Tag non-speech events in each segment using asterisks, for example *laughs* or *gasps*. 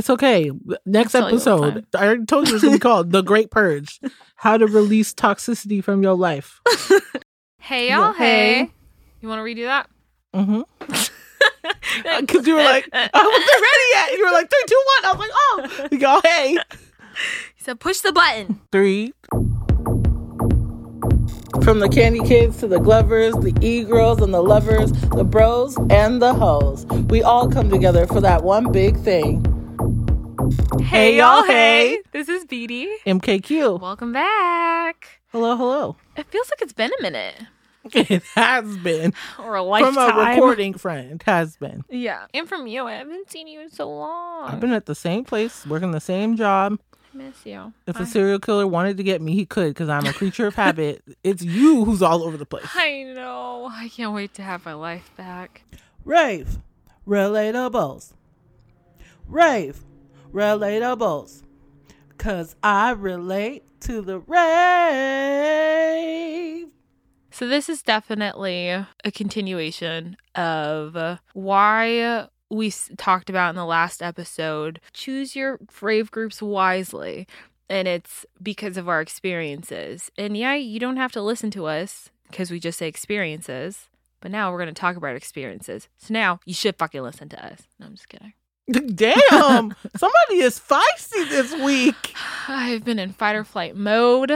It's okay. Next I'll tell you what episode, I already told you it's gonna be *laughs* called The Great Purge. How to release toxicity from your life. *laughs* Hey y'all, hey. hey. You want to redo that? Mm-hmm. *laughs* Because you were like, I wasn't ready yet. You were like, three, two, one. I was like, oh. We go, hey. He said, push the button. Three. From the candy kids to the glovers, the e girls and the lovers, the bros and the hoes. We all come together for that one big thing. Hey, y'all, hey. This is Beatty. MKQ. Welcome back. Hello, hello. It feels like it's been a minute *laughs* It has been. or a lifetime. From a recording friend, has been. Yeah. And from you, I haven't seen you in so long. I've been at the same place, working the same job. I miss you. If I- a serial killer wanted to get me, he could because I'm a creature of habit. *laughs* It's you who's all over the place. I know. I can't wait to have my life back. Rave, relatables. Rave, relatables. Cause I relate to the rave. So this is definitely a continuation of why we talked about in the last episode. Choose your rave groups wisely. And it's because of our experiences. And yeah, you don't have to listen to us because we just say experiences. But now we're going to talk about experiences. So now you should fucking listen to us. No, I'm just kidding. *laughs* Damn, somebody is feisty this week. I've been in fight or flight mode.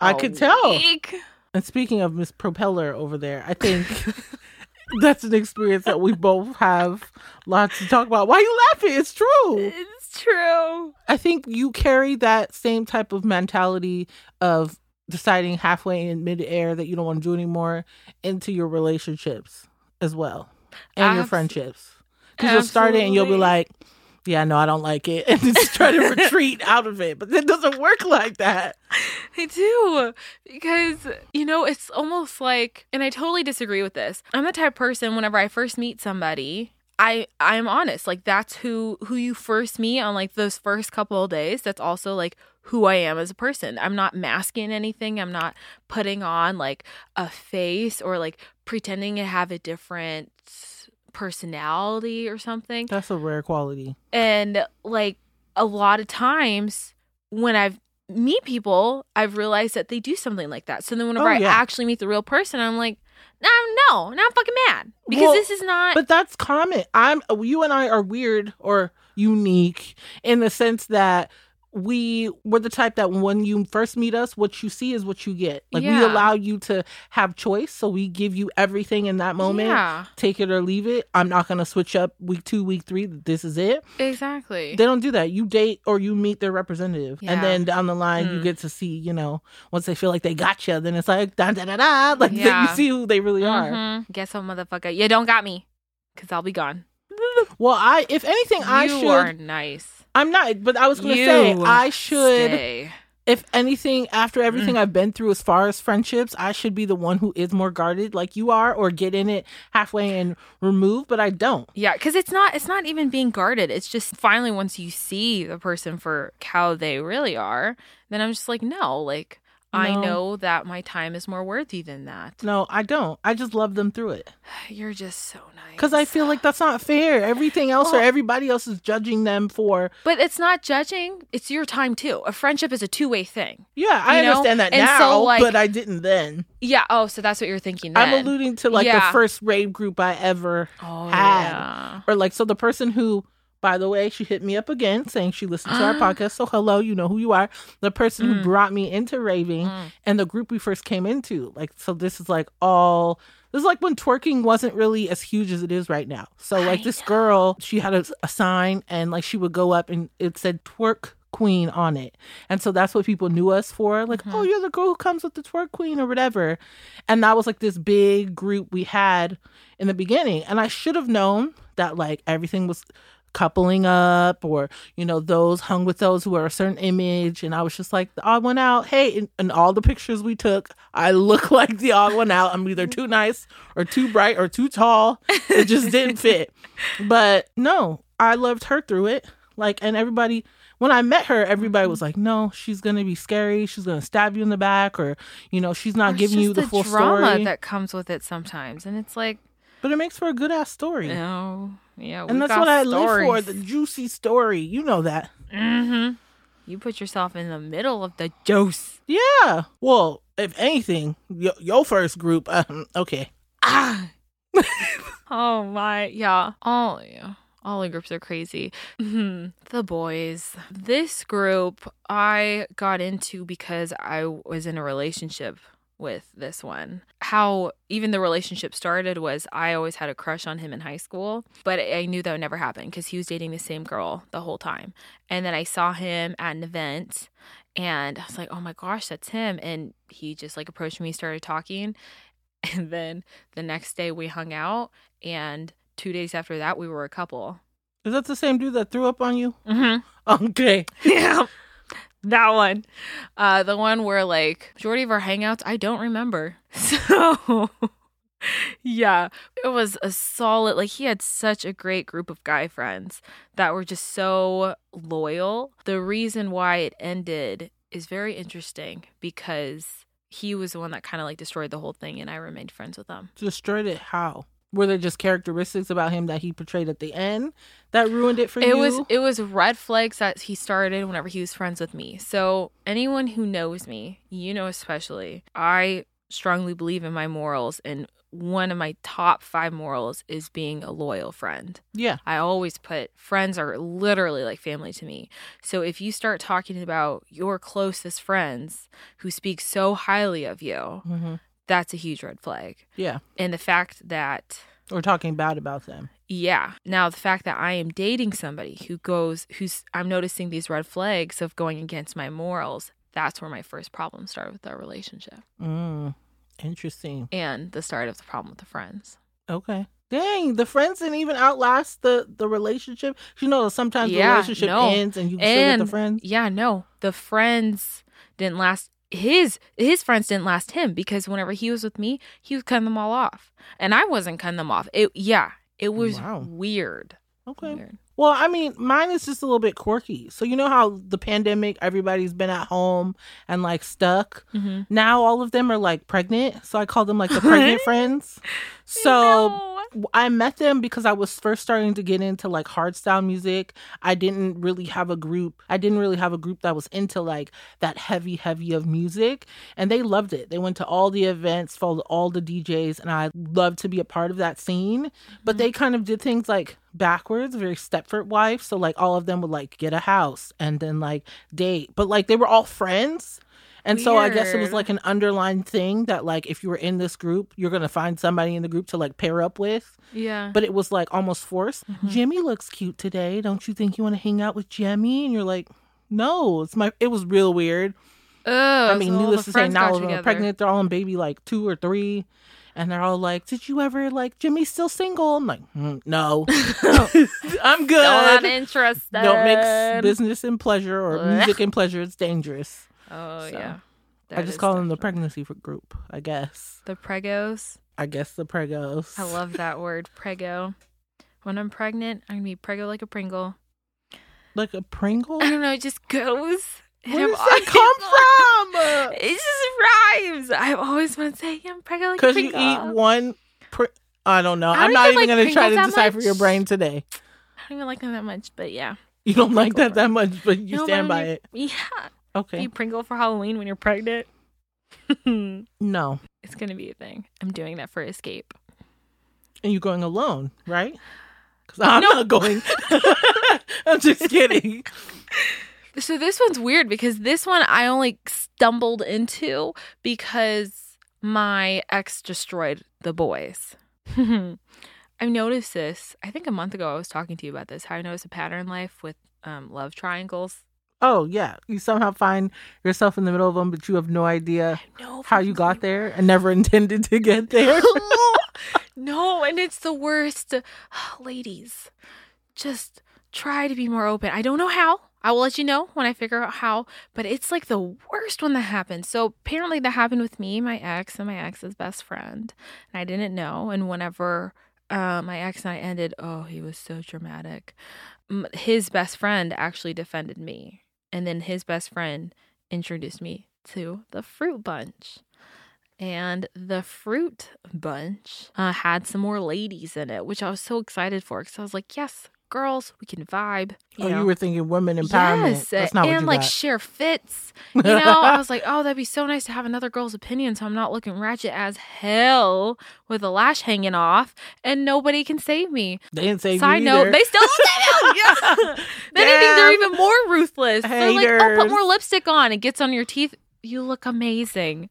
I could tell. week. And speaking of Miss Propeller over there, I think *laughs* that's an experience that we both have lots to talk about. Why are you laughing? It's true. It's true. I think you carry that same type of mentality of deciding halfway in midair that you don't want to do anymore into your relationships as well and your friendships. Because you'll start it and you'll be like, yeah, no, I don't like it. *laughs* And just try to *laughs* retreat out of it. But it doesn't work like that. I do because you know it's almost like and I totally disagree with this. I'm the type of person whenever I first meet somebody, I I'm honest. Like that's who who you first meet on like those first couple of days. That's also like who I am as a person. I'm not masking anything. I'm not putting on like a face or like pretending to have a different personality or something. That's a rare quality. And like a lot of times when I've meet people, I've realized that they do something like that. So then whenever Oh, I actually meet the real person, I'm like, no, no, now I'm fucking mad because Well, this is not. But that's common. I'm you and I are weird or unique in the sense that we we're the type that when you first meet us, what you see is what you get. Like we allow you to have choice, so we give you everything in that moment. Yeah, Take it or leave it. I'm not gonna switch up week two, week three. This is it. exactly. They don't do that. You date or you meet their representative, Yeah. and then down the line you Mm. get to see. You know, once they feel like they got you, then it's like da da da da. Like Yeah. you see who they really are. Mhm. Guess what, motherfucker? You don't got me because I'll be gone. *laughs* Well, I if anything, I you should. are nice. I'm not, but I was gonna say I should. Stay. If anything, after Mm. everything I've been through as far as friendships, I should be the one who is more guarded, like you are, or get in it halfway and remove. But I don't. Yeah, because it's not it's not even being guarded. It's just finally once you see the person for how they really are, then I'm just like, no, like I know that my time is more worthy than that. No, I don't. I just love them through it *sighs* You're just so nice. because I feel like that's not fair. Everything else or everybody else is judging them for. But it's not judging. It's your time too. A friendship is a two way thing. Yeah, I know? understand that And now, so, like- but I didn't then. Yeah. Oh, so that's what you're thinking. I'm alluding to like the first rave group I ever Oh had. yeah. or like so the person who by the way she hit me up again saying she listened to our *gasps* podcast. So hello you know who you are. The person who Mm. brought me into raving Mm. and the group we first came into. Like so this is like all this is like when twerking wasn't really as huge as it is right now. So like I this girl she had a, a sign and like she would go up and it said twerk queen on it. And so that's what people knew us for. Like Mhm. oh you're the girl who comes with the twerk queen or whatever. And that was like this big group we had in the beginning. And i should have known that like everything was coupling up or you know those hung with those who are a certain image. And i was just like the odd one out. Hey and, in all the pictures we took i look *laughs* like the odd one out. I'm either too nice or too bright or too tall. It just didn't fit. But no i loved her through it. Like and everybody when i met her everybody was like no she's gonna be scary. She's gonna stab you in the back or you know she's not it's giving you the, the full drama story. that comes with it sometimes, and it's like, but it makes for a good ass story. No, Yeah, and that's what I live for the juicy story. You know that. Mm-hmm. You put yourself in the middle of the juice. Yeah. Well, if anything, your, your first group. Um, *laughs* okay. Ah. *laughs* oh my, yeah. Oh yeah. All the groups are crazy. Mhm. The boys. This group I got into because I was in a relationship with this one. How even the relationship started was I always had a crush on him in high school, but I knew that would never happen because he was dating the same girl the whole time. And then I saw him at an event and I was like, oh my gosh, that's him. And he just like approached me, started talking. *laughs* And then the next day we hung out. And two days after that, we were a couple. Is that the same dude that threw up on you? Mm-hmm. *laughs* Okay. *laughs* Yeah. *laughs* That one. Uh the one where like majority of our hangouts I don't remember. *laughs* So yeah, it was a solid like he had such a great group of guy friends that were just so loyal. The reason why it ended is very interesting because he was the one that kind of like destroyed the whole thing and I remained friends with him. Destroyed it how? Were there just characteristics about him that he portrayed at the end that ruined it for it you? It was it was red flags that he started whenever he was friends with me so anyone who knows me you know especially i strongly believe in my morals and one of my top five morals is being a loyal friend yeah. i always put friends are literally like family to me so if you start talking about your closest friends who speak so highly of you hmm that's a huge red flag Yeah. and the fact that we're talking bad about them. Yeah. Now the fact that I am dating somebody who goes who's I'm noticing these red flags of going against my morals, that's where my first problem started with our relationship. Mm. Interesting. And the start of the problem with the friends. Okay. Dang, the friends didn't even outlast the the relationship. You know, sometimes the relationship no. ends and you still get the friends. Yeah, no. The friends didn't last his his friends didn't last him because whenever he was with me, he was cutting them all off. And I wasn't cutting them off. It yeah, it was Wow. weird. Okay. Weird. Well, I mean, mine is just a little bit quirky. So you know how the pandemic, everybody's been at home and like stuck. Mm-hmm. Now all of them are like pregnant, so I call them like the *laughs* pregnant friends. So I met them because I was first starting to get into like hardstyle music. I didn't really have a group. I didn't really have a group that was into like that heavy, heavy of music. And they loved it. They went to all the events, followed all the DJs, and I loved to be a part of that scene. But mm-hmm. they kind of did things like backwards, very Stepford wife. So like all of them would like get a house and then like date. But like they were all friends. And so I guess it was like an underlying thing that like if you were in this group, you're gonna find somebody in the group to like pair up with. yeah. But it was like almost forced. Mhm. Jimmy looks cute today. Don't you think you want to hang out with Jimmy? And you're like, no, it's my. It was real weird. Oh, I mean, so needless to say, now got of them are pregnant. They're all in baby like two or three, and they're all like, "Did you ever like Jimmy's still single?" I'm like, "Mm, "No, *laughs* *laughs* I'm good. Still not interested. Don't mix business and pleasure or music and pleasure. It's dangerous." Oh So, yeah. I just call them the pregnancy group. I guess. the pregos. I guess the pregos. I love *laughs* that word, prego. When I'm pregnant, I'm gonna be prego like a Pringle. like a Pringle. I don't know, it just goes. Where does that *laughs* come from? It just rhymes. I always want to say I'm prego like a Pringle. Because you eat one. Pr- I don't know. I I'm don't even like going to try to Pringles that decipher your brain today. I don't even like them that much, but yeah. You don't like that that much, but you know, stand by it. Yeah. Okay. Eat Pringle for Halloween when you're pregnant. *laughs* No. It's gonna be a thing. I'm doing that for escape. And you're going alone, right? *laughs* Because I'm No. not going. *laughs* I'm just kidding. So this one's weird because this one I only stumbled into because my ex destroyed the boys. I've noticed this. I think a month ago I was talking to you about this. How I noticed a pattern in life with um, love triangles. Oh, yeah. You somehow find yourself in the middle of them, but you have no idea No, how you got there and never *laughs* intended to get there. *laughs* *laughs* no, and it's the worst. *sighs* Ladies, just try to be more open. I don't know how. I will let you know when I figure out how, but it's like the worst when that happens. So apparently that happened with me, my ex, and my ex's best friend. And I didn't know. And whenever uh, my ex and I ended, oh, he was so dramatic. His best friend actually defended me. And then his best friend introduced me to the fruit bunch. And the fruit bunch uh, had some more ladies in it, which I was so excited for because I was like, yes, girls, we can vibe. oh, know. you were thinking women empowerment. Yes, That's not and what you like got. share fits. *laughs* You know, I was like, oh, that'd be so nice to have another girl's opinion, so I'm not looking ratchet as hell with a lash hanging off, and nobody can save me. they didn't say Side you note, they still don't save *laughs* me. Yeah. then I think they're even more ruthless. They're like, oh, Haters. put more lipstick on. It gets on your teeth. You look amazing.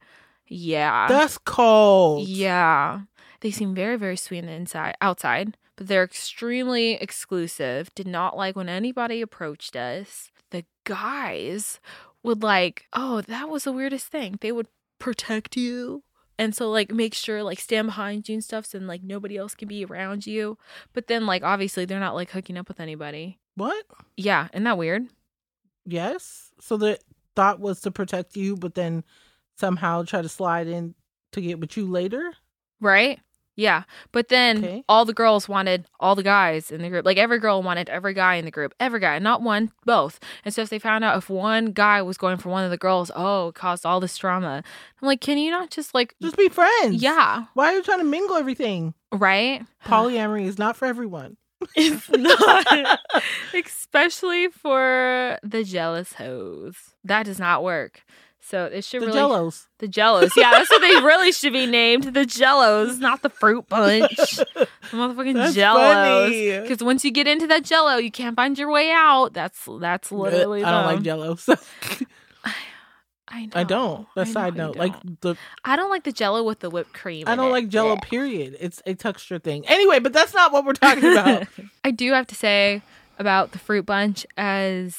Yeah. That's cold. Yeah. They seem very, very sweet on the inside outside, but they're extremely exclusive. Did not like when anybody approached us. The guys would like, oh, that was the weirdest thing. They would protect you. And so like make sure like stand behind you and stuff so like nobody else can be around you. But then like obviously they're not like hooking up with anybody. What? Yeah, isn't that weird? Yes. So the thought was to protect you, but then somehow try to slide in to get with you later. Right? Yeah. But then Okay. all the girls wanted all the guys in the group. Like every girl wanted every guy in the group. Every guy. Not one, both. And so if they found out if one guy was going for one of the girls, oh, it caused all this drama. I'm like, can you not just like Just be friends. Yeah. Why are you trying to mingle everything? Right? Polyamory is not for everyone. *laughs* it's not. *laughs* Especially for the jealous hoes. That does not work. So it should really The really Jellos. The Jellos. Yeah, that's what they really should be named. The Jellos, not the fruit bunch. *laughs* The motherfucking That's Jellos. Because once you get into that Jello, you can't find your way out. That's that's literally. I don't them. like Jello. So *sighs* I know. I don't. I A side note, like the I don't like the Jello with the whipped cream. I don't it. like Jello. Blech. Period. It's a texture thing. Anyway, but that's not what we're talking about. *laughs* I do have to say about the fruit bunch, as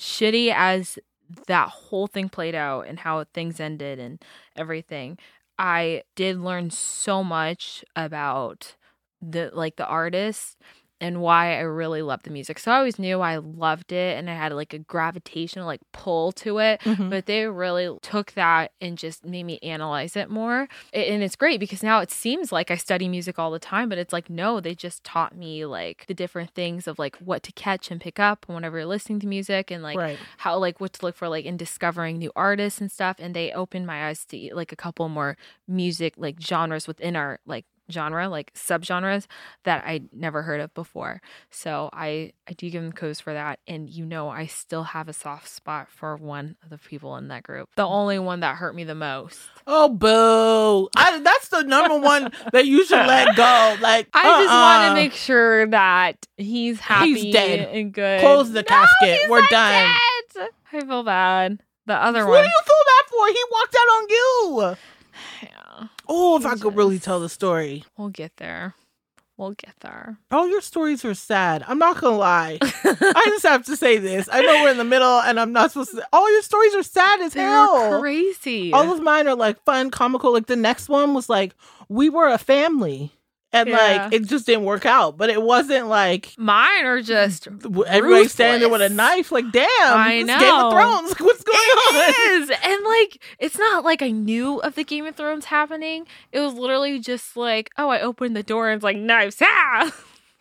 shitty as that whole thing played out and how things ended and everything, I did learn so much about the like the artist and why I really love the music. So I always knew I loved it and I had like a gravitational like pull to it Mhm. but they really took that and just made me analyze it more and it's great because now it seems like i study music all the time but it's like no they just taught me like the different things of like what to catch and pick up whenever you're listening to music and like right. how like what to look for like in discovering new artists and stuff and they opened my eyes to like a couple more music like genres within our like genre like subgenres that I never heard of before. So I I do give them kudos for that and you know I still have a soft spot for one of the people in that group. The mm. only one that hurt me the most. Oh, boo! I, that's the number one *laughs* that you should let go. Like, I just want uh-uh. to make sure that he's happy He's dead. and good. Close the No, casket. We're done. dead. I feel bad. The other What one. do you feel bad for? He walked out on you. *sighs* Yeah, Oh, if I could really tell the story. we'll get there. We'll get there. All your stories are sad. I'm not gonna lie. I just have to say this. I know we're in the middle, and I'm not supposed to. All your stories are sad as They're hell. crazy. All of mine are like fun, comical. Like the next one was like we were a family, and Yeah. like it just didn't work out. But it wasn't like Mine are just everybody standing there with a knife. Like damn, I know. Game of Thrones. *laughs* What's going on? It is. And like it's not like I knew of the Game of Thrones happening. It was literally just like, oh, I opened the door and it's like knives. *laughs* Ah!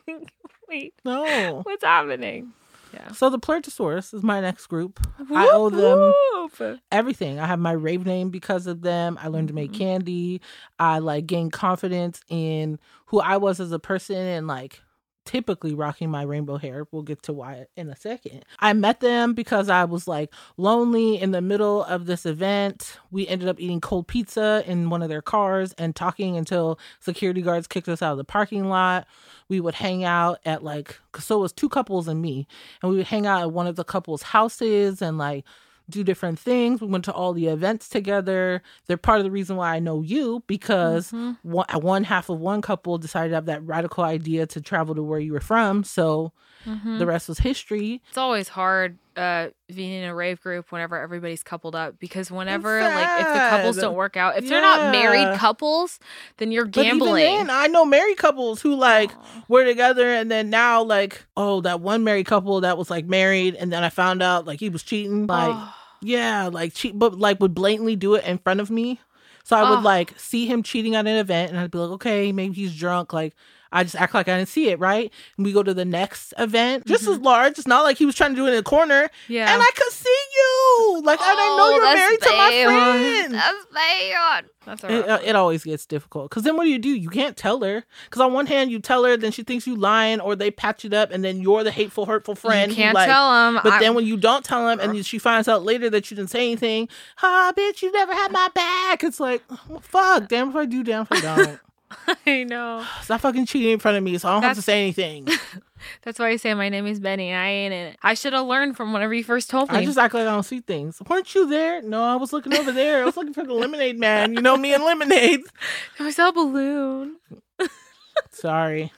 *laughs* Wait, No. what's happening? Yeah. So the Plurtosaurus is my next group. I owe them Whoop. everything. I have my rave name because of them. I learned to make Mhm. candy. I like gained confidence in who I was as a person and like typically rocking my rainbow hair. We'll get to why in a second. I met them because I was like lonely in the middle of this event. We ended up eating cold pizza in one of their cars and talking until security guards kicked us out of the parking lot. We would hang out at like so it was two couples and me and we would hang out at one of the couples' houses and like do different things. We went to all the events together. They're part of the reason why I know you because Mhm. one, one half of one couple decided to have that radical idea to travel to where you were from. So Mhm. the rest was history. It's always hard uh being in a rave group whenever everybody's coupled up because whenever like if the couples don't work out, if they're not married couples, then you're But gambling. then, I know married couples who like Aw. were together and then now like oh that one married couple that was like married and then I found out like he was cheating like Oh. yeah like cheat but like would blatantly do it in front of me. So I would like see him cheating at an event and I'd be like okay maybe he's drunk like I just act like I didn't see it right. And we go to the next event just as large. It's not like he was trying to do it in a corner yeah. and I could see you. Like, and I didn't know Oh, you're married to my friend. That's bad. That's a It, uh, it always gets difficult because then what do you do? You can't tell her because on one hand you tell her, then she thinks you lying, or they patch it up, and then you're the hateful, hurtful friend. you can't like, tell them. But then when you don't tell him, and she finds out later that you didn't say anything, ah, bitch, you never had my back. It's like, fuck, damn if I do, damn if I don't. *laughs* I know. Stop fucking cheating in front of me, so I don't have to say anything. *laughs* That's why I say my name is Benny. and I ain't it. I should have learned from whenever you first told me. I just act like I don't see things. Weren't you there? No, I was looking over there. I was looking for the lemonade man. You know me and lemonade. *laughs* I saw a balloon. Sorry.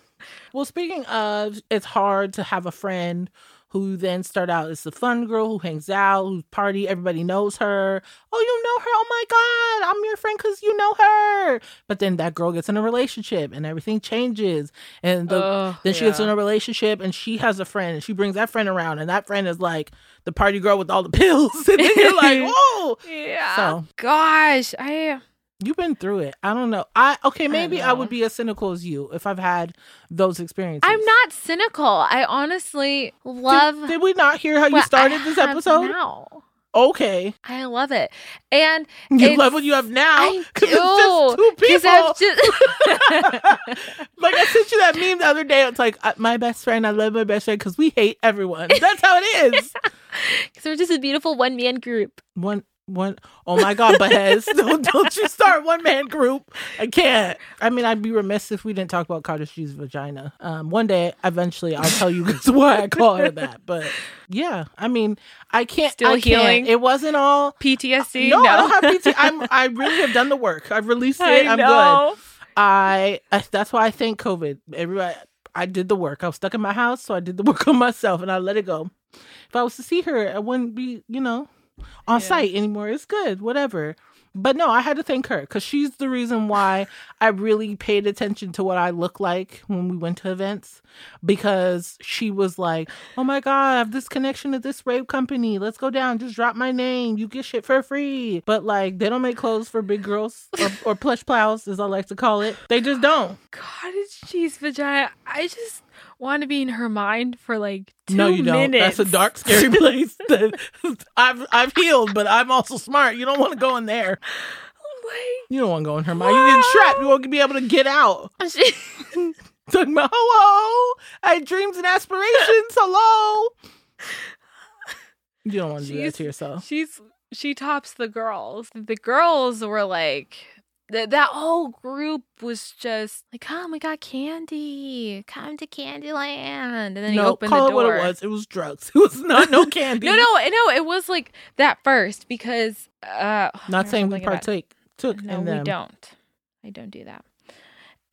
Well, speaking of, it's hard to have a friend who then start out as the fun girl who hangs out, who's party, everybody knows her. Oh, you know her? Oh my god, I'm your friend because you know her. But then that girl gets in a relationship and everything changes, and the, then she gets in a relationship and she has a friend and she brings that friend around, and that friend is like the party girl with all the *laughs* pills, and then you're like, *laughs* whoa. Yeah. So Gosh, I You've been through it. I don't know. I okay, maybe I, know. would be as cynical as you if I've had those experiences. I'm not cynical. I honestly love Did, did we not hear how you what I started this episode? Now. Okay, I love it, and you love what you have now because it's just two *laughs* people. Just- *laughs* like I sent you that meme the other day. It's like uh, my best friend. I love my best friend because we hate everyone. That's how it is. *laughs* Because we're just a beautiful one man group. One. One, oh my God, Behez, *laughs* don't, don't you start one man group. I can't. I mean, I'd be remiss if we didn't talk about Cottage cheese vagina. Um, one day, eventually, I'll tell you *laughs* guys why I call her that. But yeah, I mean, I can't. Still I can't. healing? It wasn't all. PTSD. No, I don't have PT. I'm. *laughs* I really have done the work. I've released it. I I'm good. I, I. That's why I thank COVID. Everybody. I did the work. I was stuck in my house, so I did the work on myself, and I let it go. If I was to see her, I wouldn't be, you know, on Yeah. site anymore. It's good, whatever. But no, I had to thank her because she's the reason why I really paid attention to what I look like when we went to events. Because she was like, "Oh my god, I have this connection to this rave company. Let's go down. Just drop my name. You get shit for free." But like, they don't make clothes for big girls or, or plush plows, as I like to call it. They just don't. Cottage cheese vagina. I just want to be in her mind for like two no, you don't. minutes. That's a dark, *laughs* scary place. that *laughs* I've I've healed, but I'm also smart. You don't want to go in there. Like, You don't want to go in her mind. You get trapped. You won't be able to get out. *laughs* Talking about hello, I had dreams and aspirations. Hello. You don't want to do that to yourself. she's she tops the girls. The girls were like that. That whole group was just like, "Come, we got candy! Come to Candyland!" And then he No, opened call the it what it was. It was drugs. *laughs* It was not no *laughs* candy. No, no, no. It was like that first because uh, Not saying we partake. Took No, we don't. I don't do that.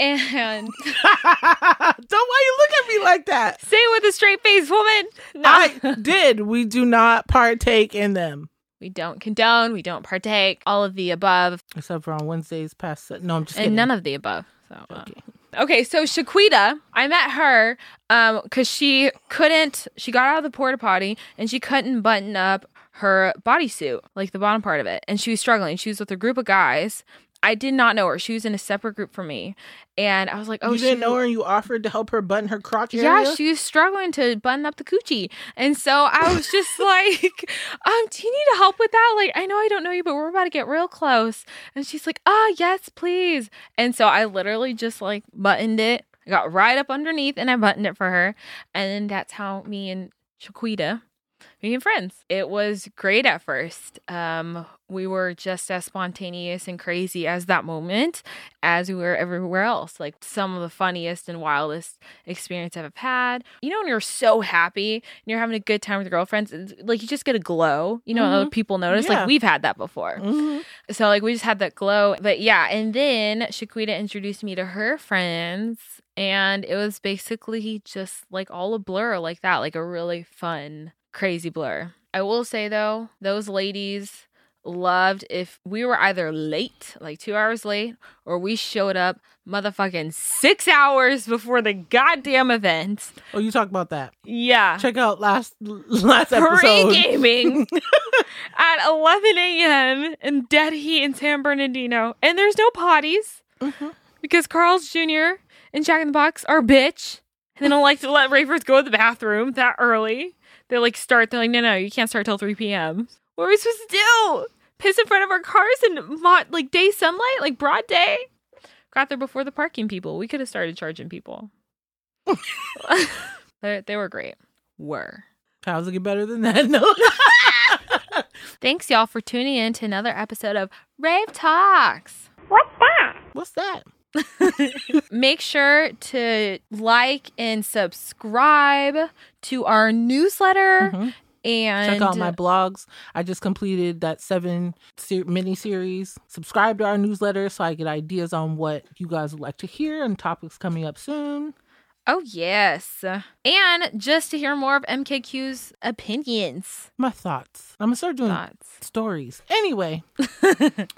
And *laughs* don't why you look at me like that? say it with a straight face, woman. No, I did. We do not partake in them. We don't condone. We don't partake. All of the above, Except for on Wednesdays past. No, I'm just and kidding. none of the above. So. uh, Okay. Okay, so Shaquita, I met her um because she couldn't. She got out of the porta potty and she couldn't button up her bodysuit, like the bottom part of it, and she was struggling. She was with a group of guys. I did not know her. She was in a separate group from me, and I was like, "Oh, you didn't know her and you offered to help her button her crotch area? Yeah, she was struggling to button up the coochie. And so I was just *laughs* like, um, do you need to help with that? Like, I know I don't know you, but we're about to get real close. And she's like, ah, yes, please. And so I literally just like buttoned it. I got right up underneath and I buttoned it for her. And then that's how me and Shaquita became friends. It was great at first. Um, we were just as spontaneous and crazy as that moment as we were everywhere else. Like some of the funniest and wildest experience I've ever had. You know, when you're so happy and you're having a good time with your girlfriends, it's like you just get a glow. You know, Mhm. other people notice. Yeah. Like we've had that before. Mhm. So like we just had that glow. But yeah, and then Shaquita introduced me to her friends. And it was basically just like all a blur like that, like a really fun, crazy blur. I will say though, those ladies loved if we were either late, like two hours late, or we showed up motherfucking six hours before the goddamn event. Oh, you talk about that. Yeah. Check out last last episode. Pre-gaming *laughs* at 11 a.m. in dead heat in San Bernardino. And there's no potties Mhm. because Carl's Jr. and Jack in the Box are bitch. And they don't like to let ravers go to the bathroom that early. They like start, they're like, no, no, you can't start till 3 p.m. What are we supposed to do? Piss in front of our cars in mo- like day sunlight, like broad day? Got there before the parking people. We could have started charging people. *laughs* they, they were great. Were. How's it get better than that? *laughs* No. *laughs* Thanks, y'all, for tuning in to another episode of Rave Talks. What's that? What's that? *laughs* Make sure to like and subscribe to our newsletter Mhm. and Check out my blogs. I just completed that seven ser- mini series. Subscribe to our newsletter so I get ideas on what you guys would like to hear and topics coming up soon. Oh, yes. And just to hear more of MKQ's opinions. My thoughts. I'm gonna start doing Thoughts. stories. Anyway, yes.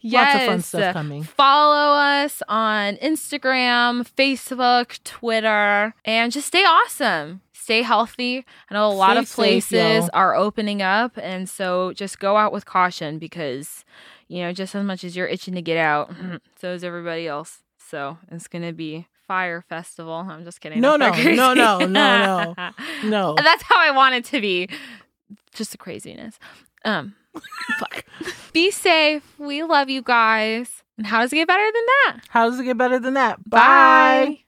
*laughs* lots of fun stuff coming. Follow us on Instagram, Facebook, Twitter, and just stay awesome. Stay healthy. I know a lot Stay of places y'all. are opening up, and so just go out with caution because, you know, just as much as you're itching to get out, *clears throat* so is everybody else. So it's gonna be fire festival. I'm just kidding. No, no, no, no, no, no. *laughs* no. That's how I want it to be. Just the craziness. Um, but be safe. We love you guys. And how does it get better than that? How does it get better than that? Bye.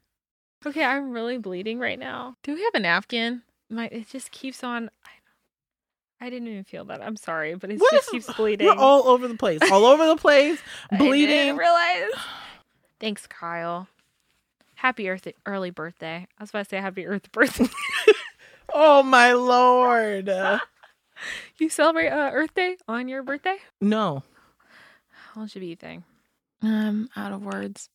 Okay, I'm really bleeding right now. Do we have a napkin? My it just keeps on. I, don't. I didn't even feel that. I'm sorry, but it What just is- keeps bleeding. You're all over the place. All over the place. *laughs* I didn't Bleeding. realize. Thanks, Kyle. Happy Earth early birthday. I was about to say happy Earth *laughs* birthday. *laughs* Oh my lord. you celebrate uh, Earth Day on your birthday? No. What should be a thing? I'm out of words.